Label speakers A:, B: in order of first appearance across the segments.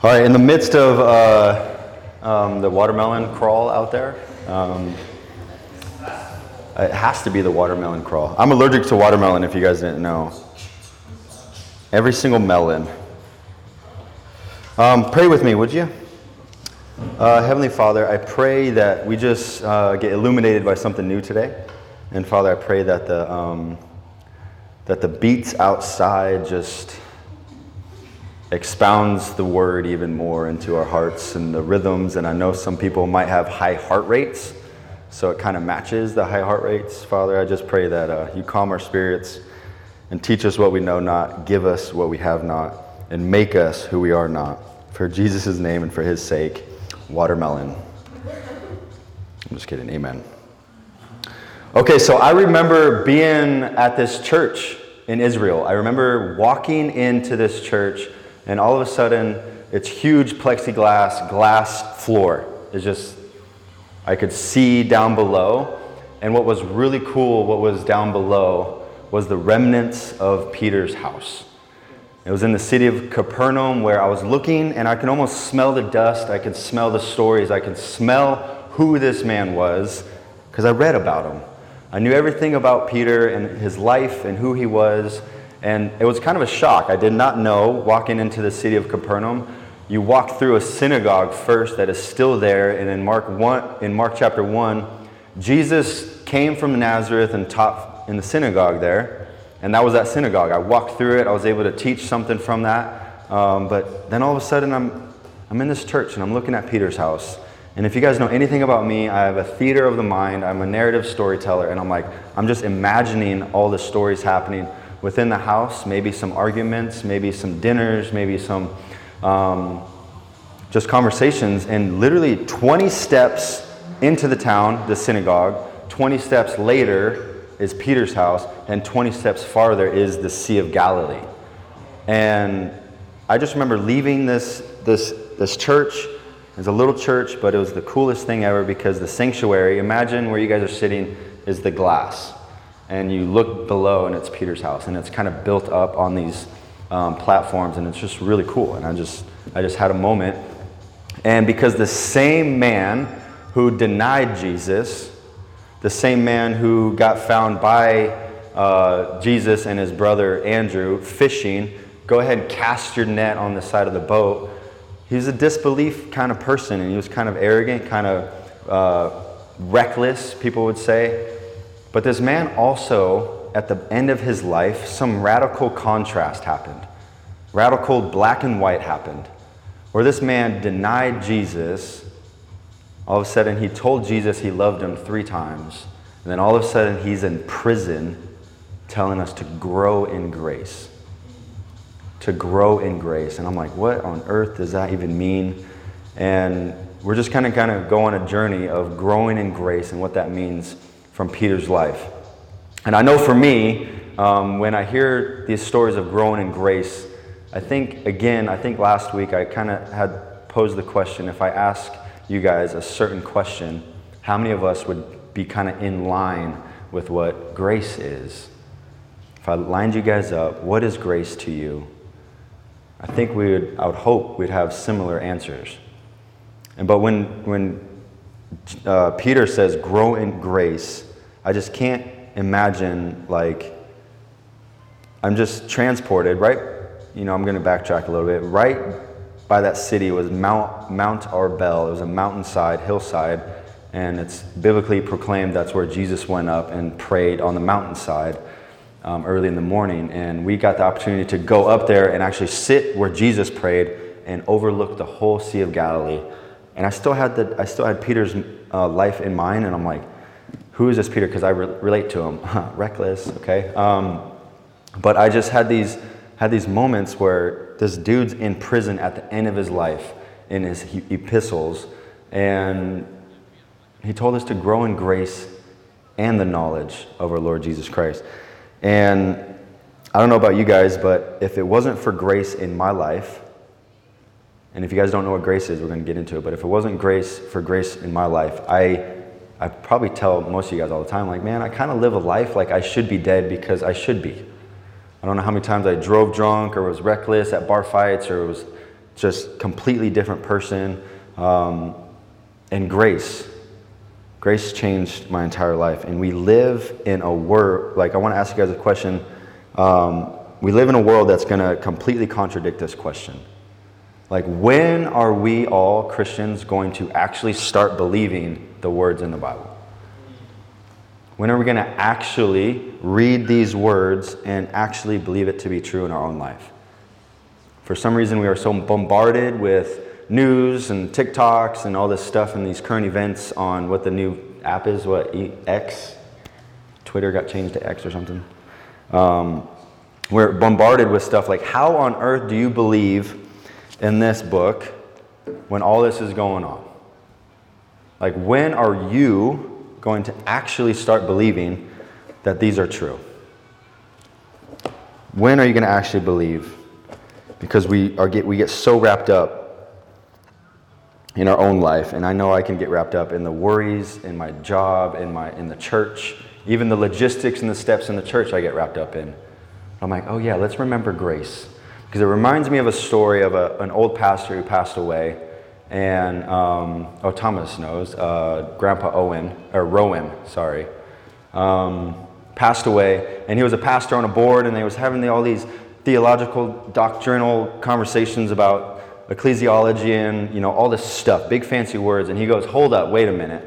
A: All right, in the midst of uh, um, the watermelon crawl out there, um, it has to be the watermelon crawl. I'm allergic to watermelon, if you guys didn't know. Every single melon. Um, pray with me, would you? Uh, Heavenly Father, I pray that we just uh, get illuminated by something new today. And Father, I pray that the, um, that the beats outside just expounds the word even more into our hearts and the rhythms. And I know some people might have high heart rates, so it kind of matches the high heart rates. Father, I just pray that uh, you calm our spirits and teach us what we know not, give us what we have not, and make us who we are not. For Jesus' name and for his sake, watermelon. I'm just kidding, amen. Okay, so I remember being at this church in Israel. I remember walking into this church and all of a sudden it's huge plexiglass glass floor. It's just i could see down below. And what was really cool what was down below was the remnants of peter's house. It was in the city of capernaum where i was looking and i could almost smell the dust. I could smell the stories. I could smell who this man was because i read about him. I knew everything about peter and his life and who he was and it was kind of a shock. I did not know walking into the city of Capernaum. You walk through a synagogue first that is still there, and in Mark 1, in Mark chapter 1, Jesus came from Nazareth and taught in the synagogue there. And that was that synagogue. I walked through it. I was able to teach something from that. Um, but then all of a sudden, I'm, I'm in this church and I'm looking at Peter's house. And if you guys know anything about me, I have a theater of the mind. I'm a narrative storyteller. And I'm like, I'm just imagining all the stories happening within the house, maybe some arguments, maybe some dinners, maybe some um, just conversations. And literally 20 steps into the town, the synagogue, 20 steps later is Peter's house, and 20 steps farther is the Sea of Galilee. And I just remember leaving this, this, this church. It's a little church, but it was the coolest thing ever because the sanctuary, imagine where you guys are sitting, is the glass and you look below and it's Peter's house, and it's kind of built up on these um, platforms, and it's just really cool. And I just, I just had a moment, and because the same man who denied Jesus, the same man who got found by uh, Jesus and his brother Andrew fishing, go ahead and cast your net on the side of the boat. he's a disbelief kind of person, and he was kind of arrogant, kind of uh, reckless, people would say. But this man also, at the end of his life, some radical contrast happened. Radical black and white happened. Where this man denied Jesus. All of a sudden, he told Jesus he loved him three times. And then all of a sudden, he's in prison telling us to grow in grace. To grow in grace. And I'm like, what on earth does that even mean? And we're just kind of kind of go on a journey of growing in grace and what that means from Peter's life. And I know for me, um, when I hear these stories of growing in grace, I think, again, I think last week I kind of had posed the question if I ask you guys a certain question, how many of us would be kind of in line with what grace is? If I lined you guys up, what is grace to you? I think we would, I would hope we'd have similar answers. And but when, when uh, Peter says, grow in grace, I just can't imagine, like, I'm just transported, right? You know, I'm going to backtrack a little bit. Right by that city was Mount, Mount Arbel. It was a mountainside, hillside, and it's biblically proclaimed that's where Jesus went up and prayed on the mountainside um, early in the morning. And we got the opportunity to go up there and actually sit where Jesus prayed and overlook the whole Sea of Galilee. And I still had, the, I still had Peter's uh, life in mind, and I'm like, who is this Peter? Because I re- relate to him. Reckless, okay? Um, but I just had these, had these moments where this dude's in prison at the end of his life in his epistles, and he told us to grow in grace and the knowledge of our Lord Jesus Christ. And I don't know about you guys, but if it wasn't for grace in my life, and if you guys don't know what grace is, we're going to get into it. But if it wasn't grace for grace in my life, I I probably tell most of you guys all the time, like, man, I kind of live a life like I should be dead because I should be. I don't know how many times I drove drunk or was reckless at bar fights or was just completely different person. Um, and grace. Grace changed my entire life. And we live in a world, like, I want to ask you guys a question. Um, we live in a world that's going to completely contradict this question. Like, when are we all Christians going to actually start believing the words in the Bible? When are we going to actually read these words and actually believe it to be true in our own life? For some reason, we are so bombarded with news and TikToks and all this stuff and these current events on what the new app is, what, X? Twitter got changed to X or something. Um, we're bombarded with stuff like, how on earth do you believe in this book when all this is going on? Like, when are you going to actually start believing that these are true? When are you going to actually believe? Because we, are get, we get so wrapped up in our own life, and I know I can get wrapped up in the worries, in my job, in, my, in the church, even the logistics and the steps in the church I get wrapped up in. I'm like, oh yeah, let's remember grace. Because it reminds me of a story of a, an old pastor who passed away. And, um, oh, Thomas knows, uh, Grandpa Owen, or Rowan, sorry, um, passed away. And he was a pastor on a board, and they was having all these theological, doctrinal conversations about ecclesiology and, you know, all this stuff, big fancy words. And he goes, hold up, wait a minute.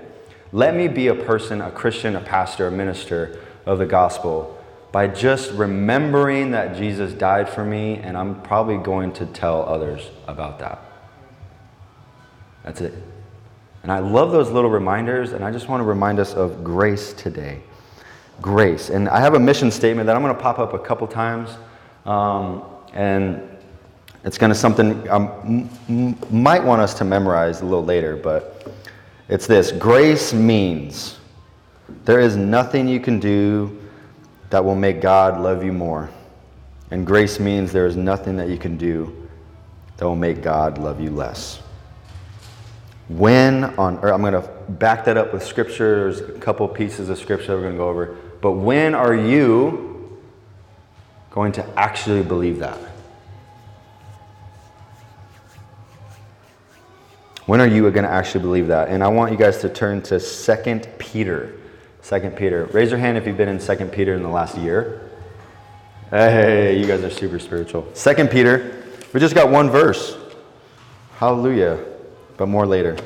A: Let me be a person, a Christian, a pastor, a minister of the gospel by just remembering that Jesus died for me, and I'm probably going to tell others about that. That's it. And I love those little reminders, and I just want to remind us of grace today. Grace. And I have a mission statement that I'm going to pop up a couple times, um, and it's going to something I um, might want us to memorize a little later, but it's this Grace means there is nothing you can do that will make God love you more. And grace means there is nothing that you can do that will make God love you less. When on earth, I'm going to back that up with scripture. There's a couple pieces of scripture we're going to go over. But when are you going to actually believe that? When are you going to actually believe that? And I want you guys to turn to 2 Peter. Second Peter. Raise your hand if you've been in Second Peter in the last year. Hey, you guys are super spiritual. Second Peter. We just got one verse. Hallelujah. But more later.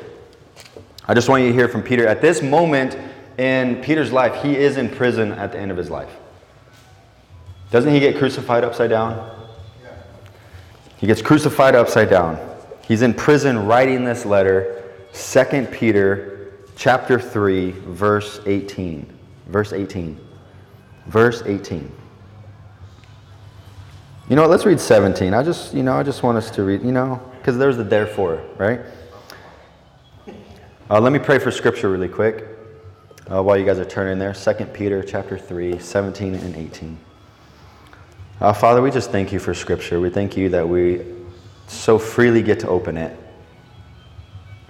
A: I just want you to hear from Peter. At this moment in Peter's life, he is in prison at the end of his life. Doesn't he get crucified upside down? He gets crucified upside down. He's in prison writing this letter. Second Peter chapter 3, verse 18. Verse 18. Verse 18. You know what? Let's read 17. I just, you know, I just want us to read, you know, because there's the therefore, right? Uh, let me pray for scripture really quick uh, while you guys are turning there. 2 Peter chapter 3, 17 and 18. Uh, Father, we just thank you for scripture. We thank you that we so freely get to open it.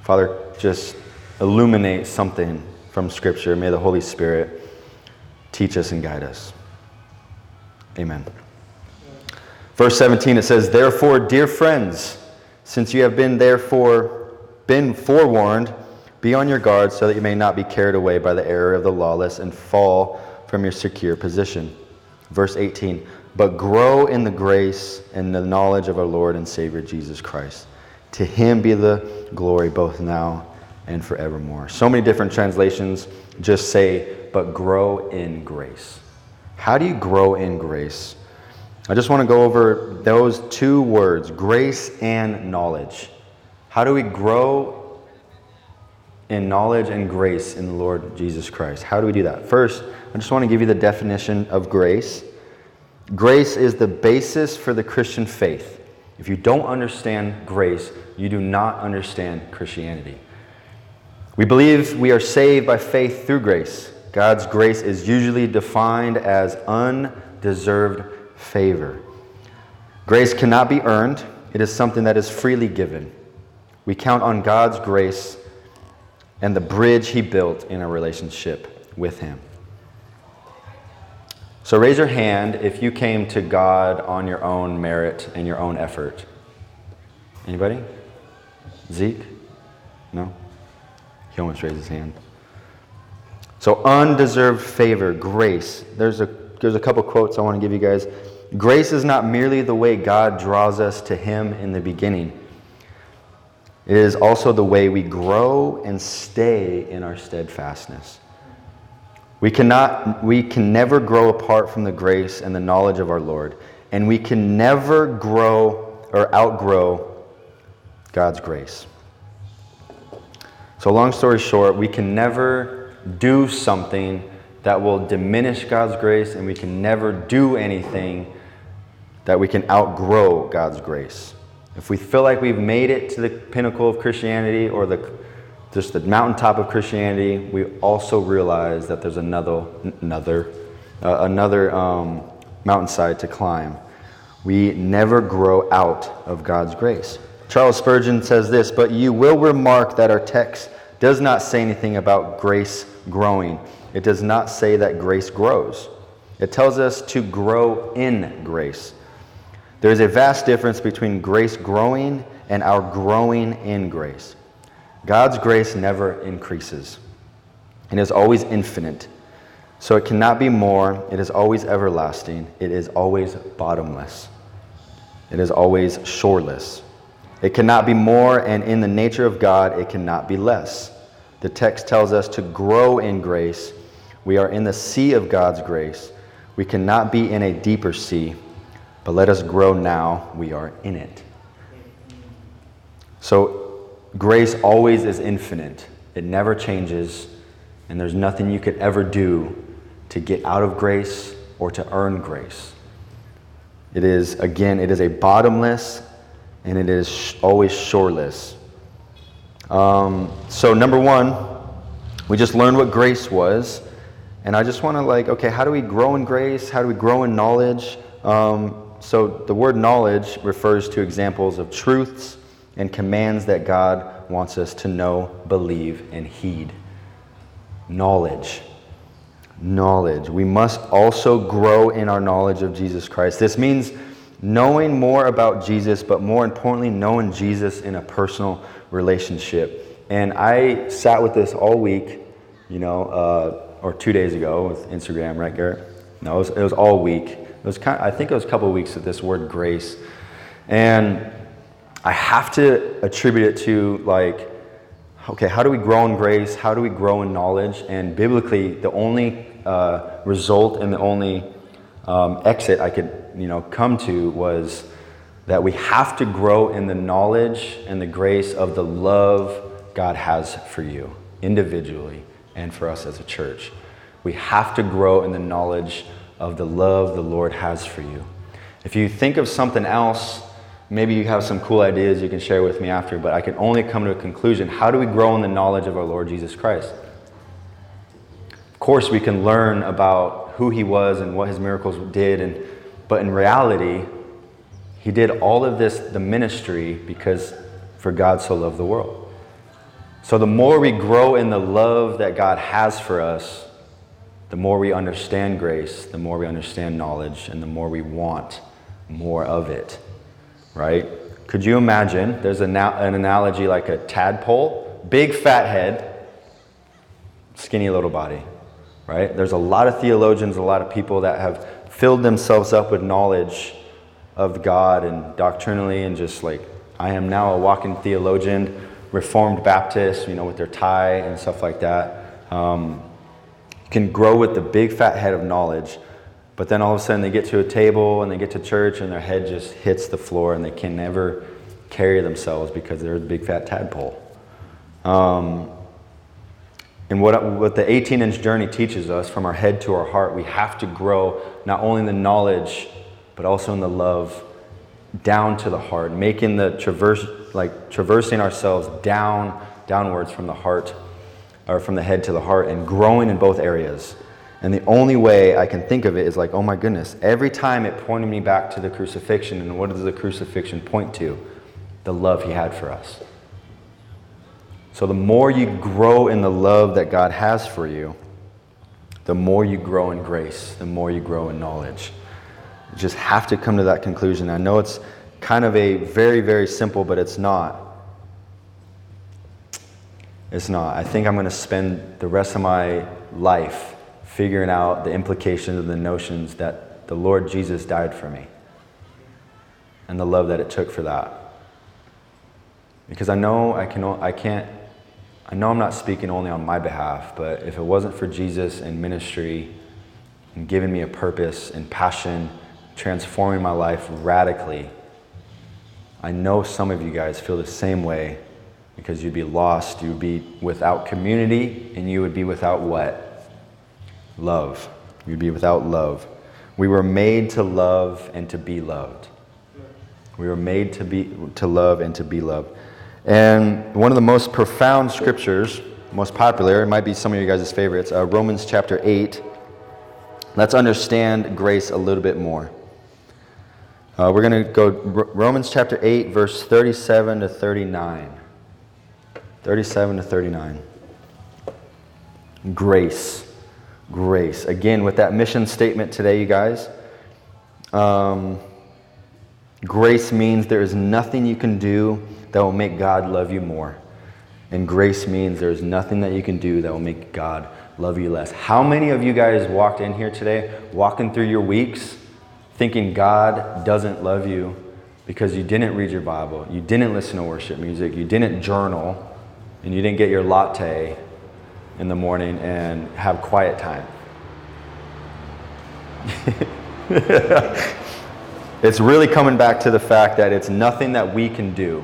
A: Father, just illuminate something from Scripture. May the Holy Spirit teach us and guide us. Amen. Verse 17 it says, Therefore, dear friends, since you have been therefore been forewarned, be on your guard so that you may not be carried away by the error of the lawless and fall from your secure position. Verse 18, but grow in the grace and the knowledge of our Lord and Savior Jesus Christ. To him be the glory both now and forevermore. So many different translations just say, but grow in grace. How do you grow in grace? I just want to go over those two words, grace and knowledge. How do we grow in knowledge and grace in the Lord Jesus Christ? How do we do that? First, I just want to give you the definition of grace. Grace is the basis for the Christian faith. If you don't understand grace, you do not understand Christianity. We believe we are saved by faith through grace. God's grace is usually defined as undeserved favor. Grace cannot be earned, it is something that is freely given. We count on God's grace and the bridge He built in a relationship with Him. So raise your hand if you came to God on your own merit and your own effort. Anybody? Zeke? No? He almost raised his hand. So, undeserved favor, grace. There's a, there's a couple quotes I want to give you guys. Grace is not merely the way God draws us to Him in the beginning, it is also the way we grow and stay in our steadfastness. We, cannot, we can never grow apart from the grace and the knowledge of our Lord, and we can never grow or outgrow God's grace. So, long story short, we can never do something that will diminish God's grace, and we can never do anything that we can outgrow God's grace. If we feel like we've made it to the pinnacle of Christianity or the, just the mountaintop of Christianity, we also realize that there's another, another, uh, another um, mountainside to climb. We never grow out of God's grace. Charles Spurgeon says this, but you will remark that our text does not say anything about grace growing. It does not say that grace grows. It tells us to grow in grace. There is a vast difference between grace growing and our growing in grace. God's grace never increases, it is always infinite. So it cannot be more, it is always everlasting, it is always bottomless, it is always shoreless. It cannot be more, and in the nature of God, it cannot be less. The text tells us to grow in grace. We are in the sea of God's grace. We cannot be in a deeper sea, but let us grow now. We are in it. So, grace always is infinite, it never changes, and there's nothing you could ever do to get out of grace or to earn grace. It is, again, it is a bottomless and it is always shoreless. Um, so, number one, we just learned what grace was. And I just want to, like, okay, how do we grow in grace? How do we grow in knowledge? Um, so, the word knowledge refers to examples of truths and commands that God wants us to know, believe, and heed. Knowledge. Knowledge. We must also grow in our knowledge of Jesus Christ. This means knowing more about Jesus, but more importantly, knowing Jesus in a personal relationship. And I sat with this all week, you know, uh, or two days ago with Instagram, right, Garrett? No, it was, it was all week. It was kind of, I think it was a couple weeks of this word grace. And I have to attribute it to like, okay, how do we grow in grace? How do we grow in knowledge? And biblically, the only uh, result and the only um, exit I could you know, come to was that we have to grow in the knowledge and the grace of the love God has for you individually and for us as a church. We have to grow in the knowledge of the love the Lord has for you. If you think of something else, maybe you have some cool ideas you can share with me after, but I can only come to a conclusion. How do we grow in the knowledge of our Lord Jesus Christ? Of course, we can learn about who he was and what his miracles did and but in reality, he did all of this, the ministry, because for God so loved the world. So the more we grow in the love that God has for us, the more we understand grace, the more we understand knowledge, and the more we want more of it. Right? Could you imagine? There's an analogy like a tadpole, big fat head, skinny little body. Right? There's a lot of theologians, a lot of people that have filled themselves up with knowledge of God and doctrinally, and just like, I am now a walking theologian, Reformed Baptist, you know, with their tie and stuff like that. Um, can grow with the big fat head of knowledge, but then all of a sudden they get to a table and they get to church and their head just hits the floor and they can never carry themselves because they're the big fat tadpole. Um, and what, what the 18 inch journey teaches us from our head to our heart, we have to grow not only in the knowledge, but also in the love down to the heart, making the traverse, like traversing ourselves down, downwards from the heart, or from the head to the heart, and growing in both areas. And the only way I can think of it is like, oh my goodness, every time it pointed me back to the crucifixion. And what does the crucifixion point to? The love he had for us. So the more you grow in the love that God has for you, the more you grow in grace, the more you grow in knowledge. You just have to come to that conclusion. I know it's kind of a very, very simple, but it's not. It's not. I think I'm going to spend the rest of my life figuring out the implications of the notions that the Lord Jesus died for me and the love that it took for that. Because I know I, can, I can't, I know I'm not speaking only on my behalf, but if it wasn't for Jesus and ministry and giving me a purpose and passion, transforming my life radically, I know some of you guys feel the same way because you'd be lost, you would be without community, and you would be without what? Love. You'd be without love. We were made to love and to be loved. We were made to be to love and to be loved. And one of the most profound scriptures, most popular, it might be some of you guys' favorites, uh, Romans chapter 8. Let's understand grace a little bit more. Uh, we're going to go Romans chapter 8, verse 37 to 39. 37 to 39. Grace. Grace. Again, with that mission statement today, you guys, um, grace means there is nothing you can do that will make God love you more. And grace means there is nothing that you can do that will make God love you less. How many of you guys walked in here today, walking through your weeks? thinking God doesn't love you because you didn't read your Bible, you didn't listen to worship music, you didn't journal, and you didn't get your latte in the morning and have quiet time. it's really coming back to the fact that it's nothing that we can do.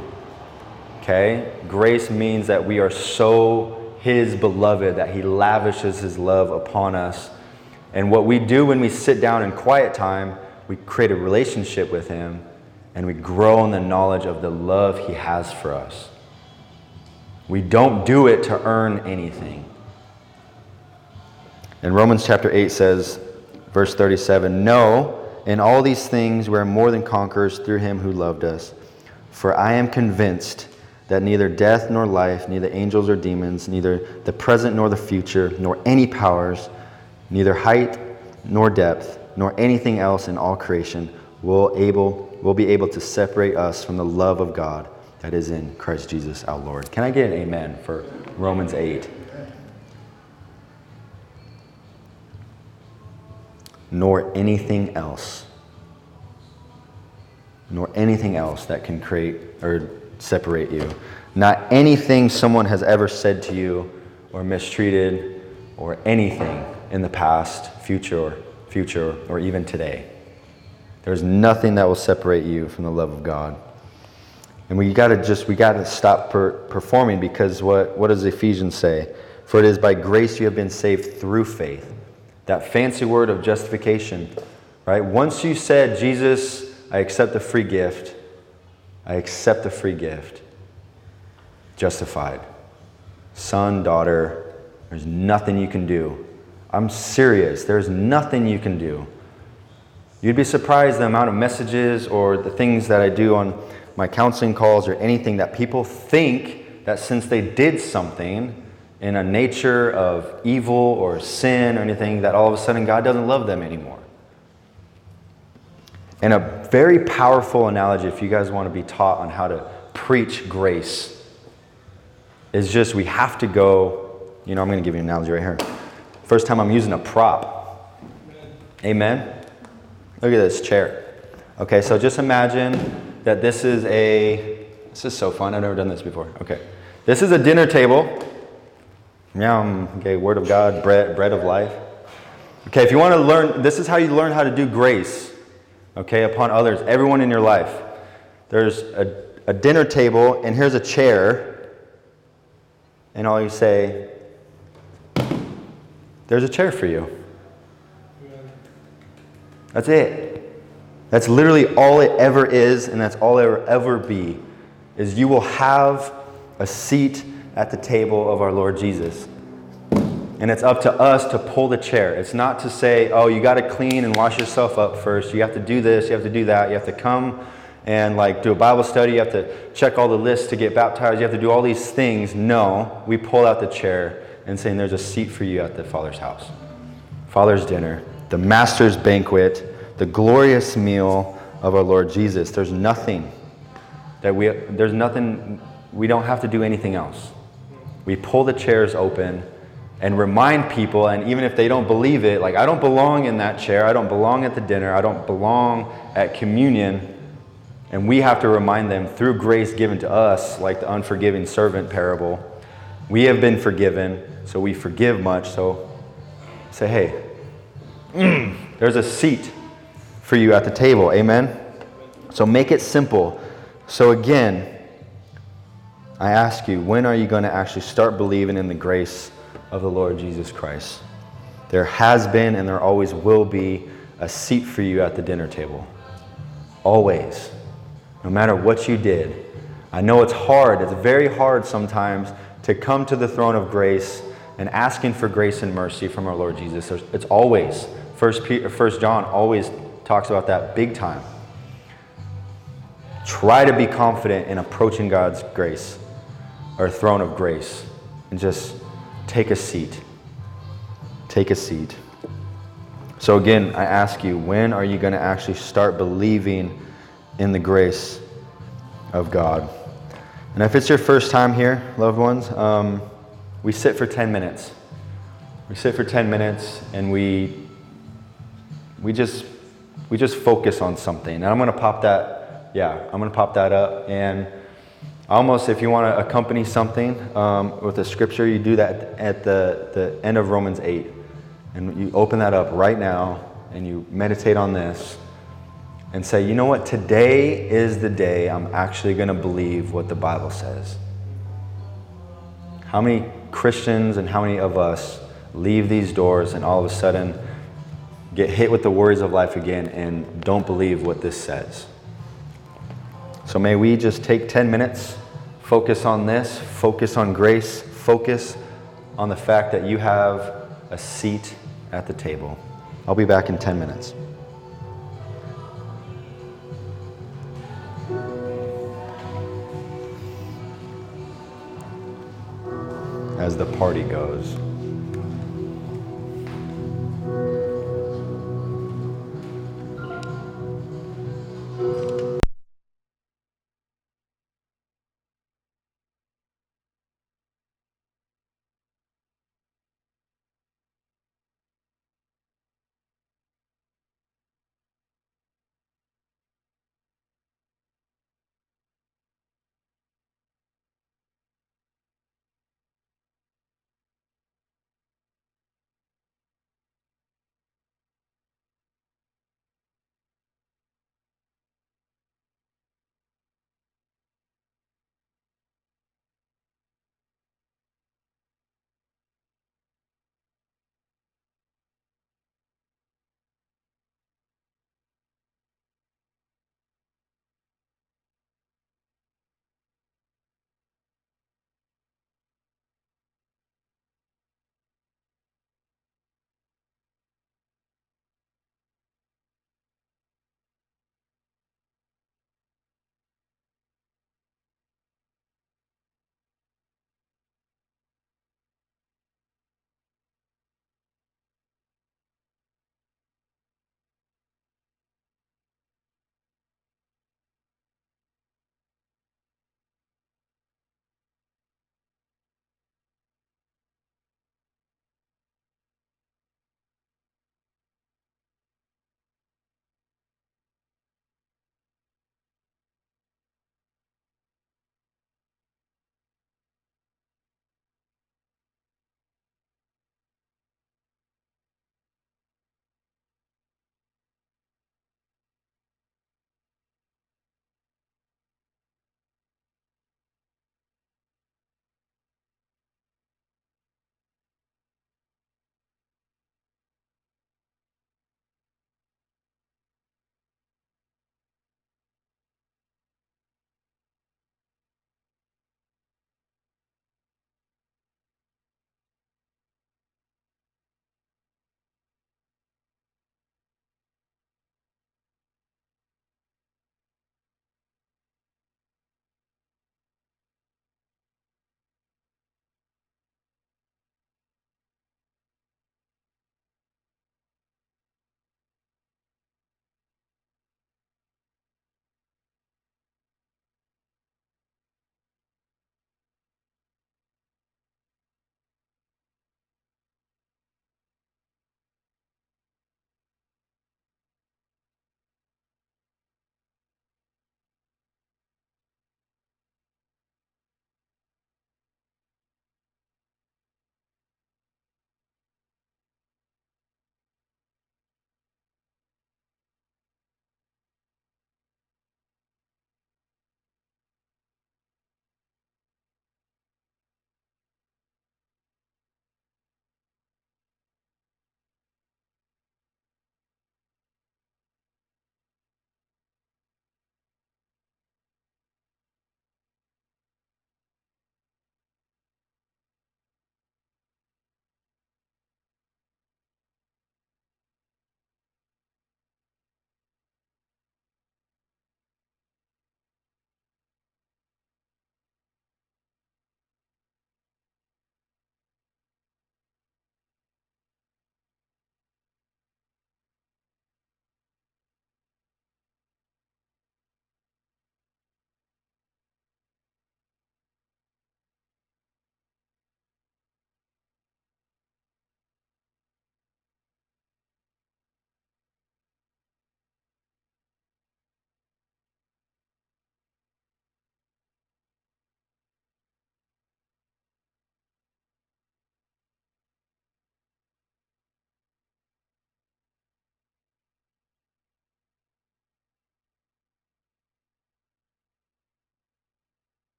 A: Okay? Grace means that we are so His beloved that He lavishes His love upon us. And what we do when we sit down in quiet time we create a relationship with Him and we grow in the knowledge of the love He has for us. We don't do it to earn anything. And Romans chapter 8 says, verse 37 No, in all these things we are more than conquerors through Him who loved us. For I am convinced that neither death nor life, neither angels or demons, neither the present nor the future, nor any powers, neither height nor depth, nor anything else in all creation will, able, will be able to separate us from the love of God that is in Christ Jesus our Lord. Can I get an amen for Romans 8? Nor anything else. Nor anything else that can create or separate you. Not anything someone has ever said to you or mistreated or anything in the past, future, future, or even today. There's nothing that will separate you from the love of God. And we got to just, we got to stop per, performing because what, what does Ephesians say? For it is by grace you have been saved through faith. That fancy word of justification, right? Once you said, Jesus, I accept the free gift, I accept the free gift, justified. Son, daughter, there's nothing you can do I'm serious. There's nothing you can do. You'd be surprised the amount of messages or the things that I do on my counseling calls or anything that people think that since they did something in a nature of evil or sin or anything, that all of a sudden God doesn't love them anymore. And a very powerful analogy, if you guys want to be taught on how to preach grace, is just we have to go. You know, I'm going to give you an analogy right here. First time I'm using a prop. Amen? Look at this chair. Okay, so just imagine that this is a, this is so fun. I've never done this before. Okay. This is a dinner table. Yum. Okay, word of God, bread, bread of life. Okay, if you want to learn, this is how you learn how to do grace, okay, upon others, everyone in your life. There's a, a dinner table, and here's a chair, and all you say, there's a chair for you. That's it. That's literally all it ever is, and that's all it will ever be. Is you will have a seat at the table of our Lord Jesus. And it's up to us to pull the chair. It's not to say, oh, you got to clean and wash yourself up first. You have to do this, you have to do that. You have to come and like do a Bible study. You have to check all the lists to get baptized. You have to do all these things. No, we pull out the chair and saying, There's a seat for you at the Father's house. Father's dinner, the Master's banquet, the glorious meal, of our Lord Jesus. There's nothing that we, there's nothing, we don't have to do anything else. We pull the chairs open and remind people, and even if they don't believe it, like, I don't belong in that chair, I don't belong at the dinner, I don't belong at communion. And we have to remind them through grace given to us, like the unforgiving servant parable. We have been forgiven, so we forgive much. So say, hey, there's a seat for you at the table. Amen? So make it simple. So again, I ask you, when are you going to actually start believing in the grace of the Lord Jesus Christ? There has been and there always will be a seat for you at the dinner table. Always. No matter what you did. I know it's hard. It's very hard sometimes to come to the throne of grace and asking for grace and mercy from our Lord Jesus. It's always. First, Peter, First John always talks about that big time. Try to be confident in approaching God's grace or throne of grace and just take a seat. Take a seat. So, again, I ask you, when are you going to actually start believing in the grace of God? And if it's your first time here, loved ones, um, we sit for 10 minutes. We sit for 10 minutes and we, we, just, we just focus on something. And I'm going to pop that, yeah, I'm going to pop that up. And Almost, if you want to accompany something um, with a scripture, you do that at the, the end of Romans 8. And you open that up right now and you meditate on this and say, you know what? Today is the day I'm actually going to believe what the Bible says. How many Christians and how many of us leave these doors and all of a sudden get hit with the worries of life again and don't believe what this says? So may we just take 10 minutes Focus on this, focus on grace, focus on the fact that you have a seat at the table. I'll be back in 10 minutes. As the party goes.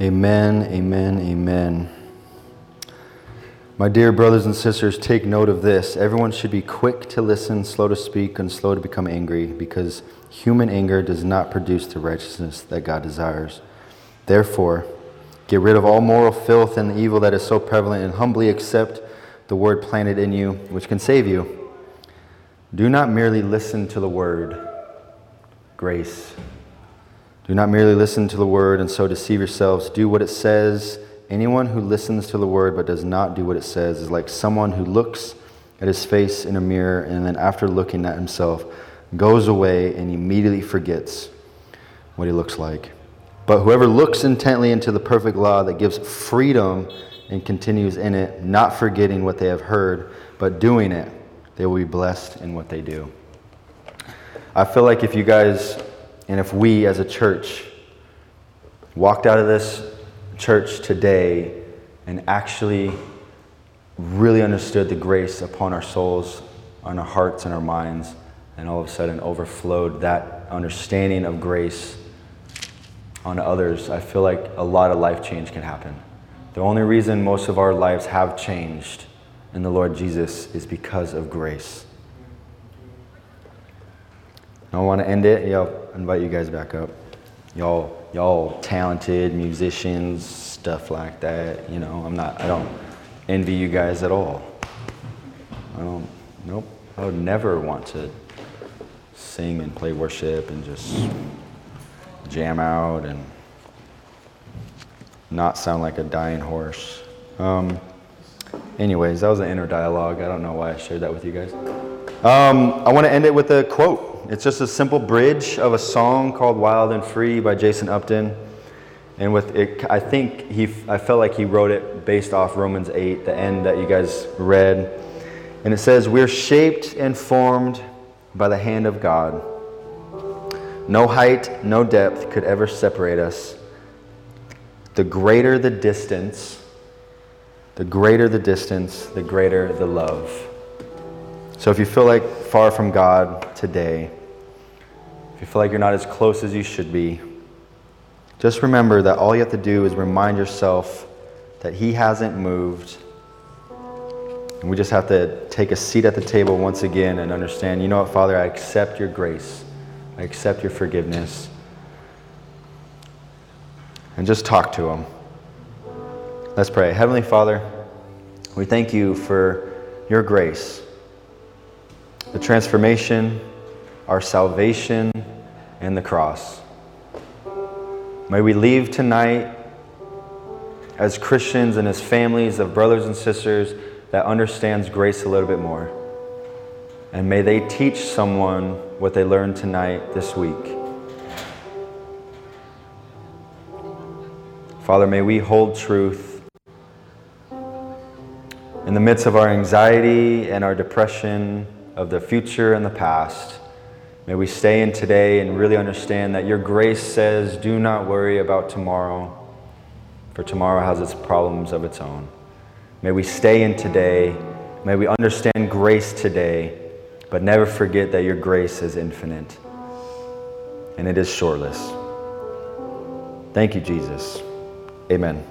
A: Amen, amen, amen. My dear brothers and sisters, take note of this. Everyone should be quick to listen, slow to speak, and slow to become angry, because human anger does not produce the righteousness that God desires. Therefore, get rid of all moral filth and the evil that is so prevalent, and humbly accept the word planted in you, which can save you. Do not merely listen to the word, grace. Do not merely listen to the word and so deceive yourselves. Do what it says Anyone who listens to the word but does not do what it says is like someone who looks at his face in a mirror and then, after looking at himself, goes away and immediately forgets what he looks like. But whoever looks intently into the perfect law that gives freedom and continues in it, not forgetting what they have heard, but doing it, they will be blessed in what they do. I feel like if you guys and if we as a church walked out of this church today and actually really understood the grace upon our souls, on our hearts and our minds, and all of a sudden overflowed that understanding of grace on others, I feel like a lot of life change can happen. The only reason most of our lives have changed in the Lord Jesus is because of grace. I want to end it. Yeah, Invite you guys back up. Y'all y'all talented musicians, stuff like that. You know, I'm not, I don't envy you guys at all. I don't, nope. I would never want to sing and play worship and just jam out and not sound like a dying horse. Um, anyways, that was an inner dialogue. I don't know why I shared that with you guys. Um, I want to end it with a quote. It's just a simple bridge of a song called Wild and Free by Jason Upton. And with it, I think he, I felt like he wrote it based off Romans 8, the end that you guys read. And it says, We're shaped and formed by the hand of God. No height, no depth could ever separate us. The greater the distance, the greater the distance, the greater the love. So if you feel like far from God today, if you feel like you're not as close as you should be, just remember that all you have to do is remind yourself that He hasn't moved. And we just have to take a seat at the table once again and understand you know what, Father, I accept your grace, I accept your forgiveness. And just talk to Him. Let's pray. Heavenly Father, we thank you for your grace, the transformation, our salvation, and the cross. May we leave tonight as Christians and as families of brothers and sisters that understands grace a little bit more. And may they teach someone what they learned tonight this week. Father, may we hold truth in the midst of our anxiety and our depression of the future and the past. May we stay in today and really understand that your grace says, do not worry about tomorrow, for tomorrow has its problems of its own. May we stay in today. May we understand grace today, but never forget that your grace is infinite and it is shoreless. Thank you, Jesus. Amen.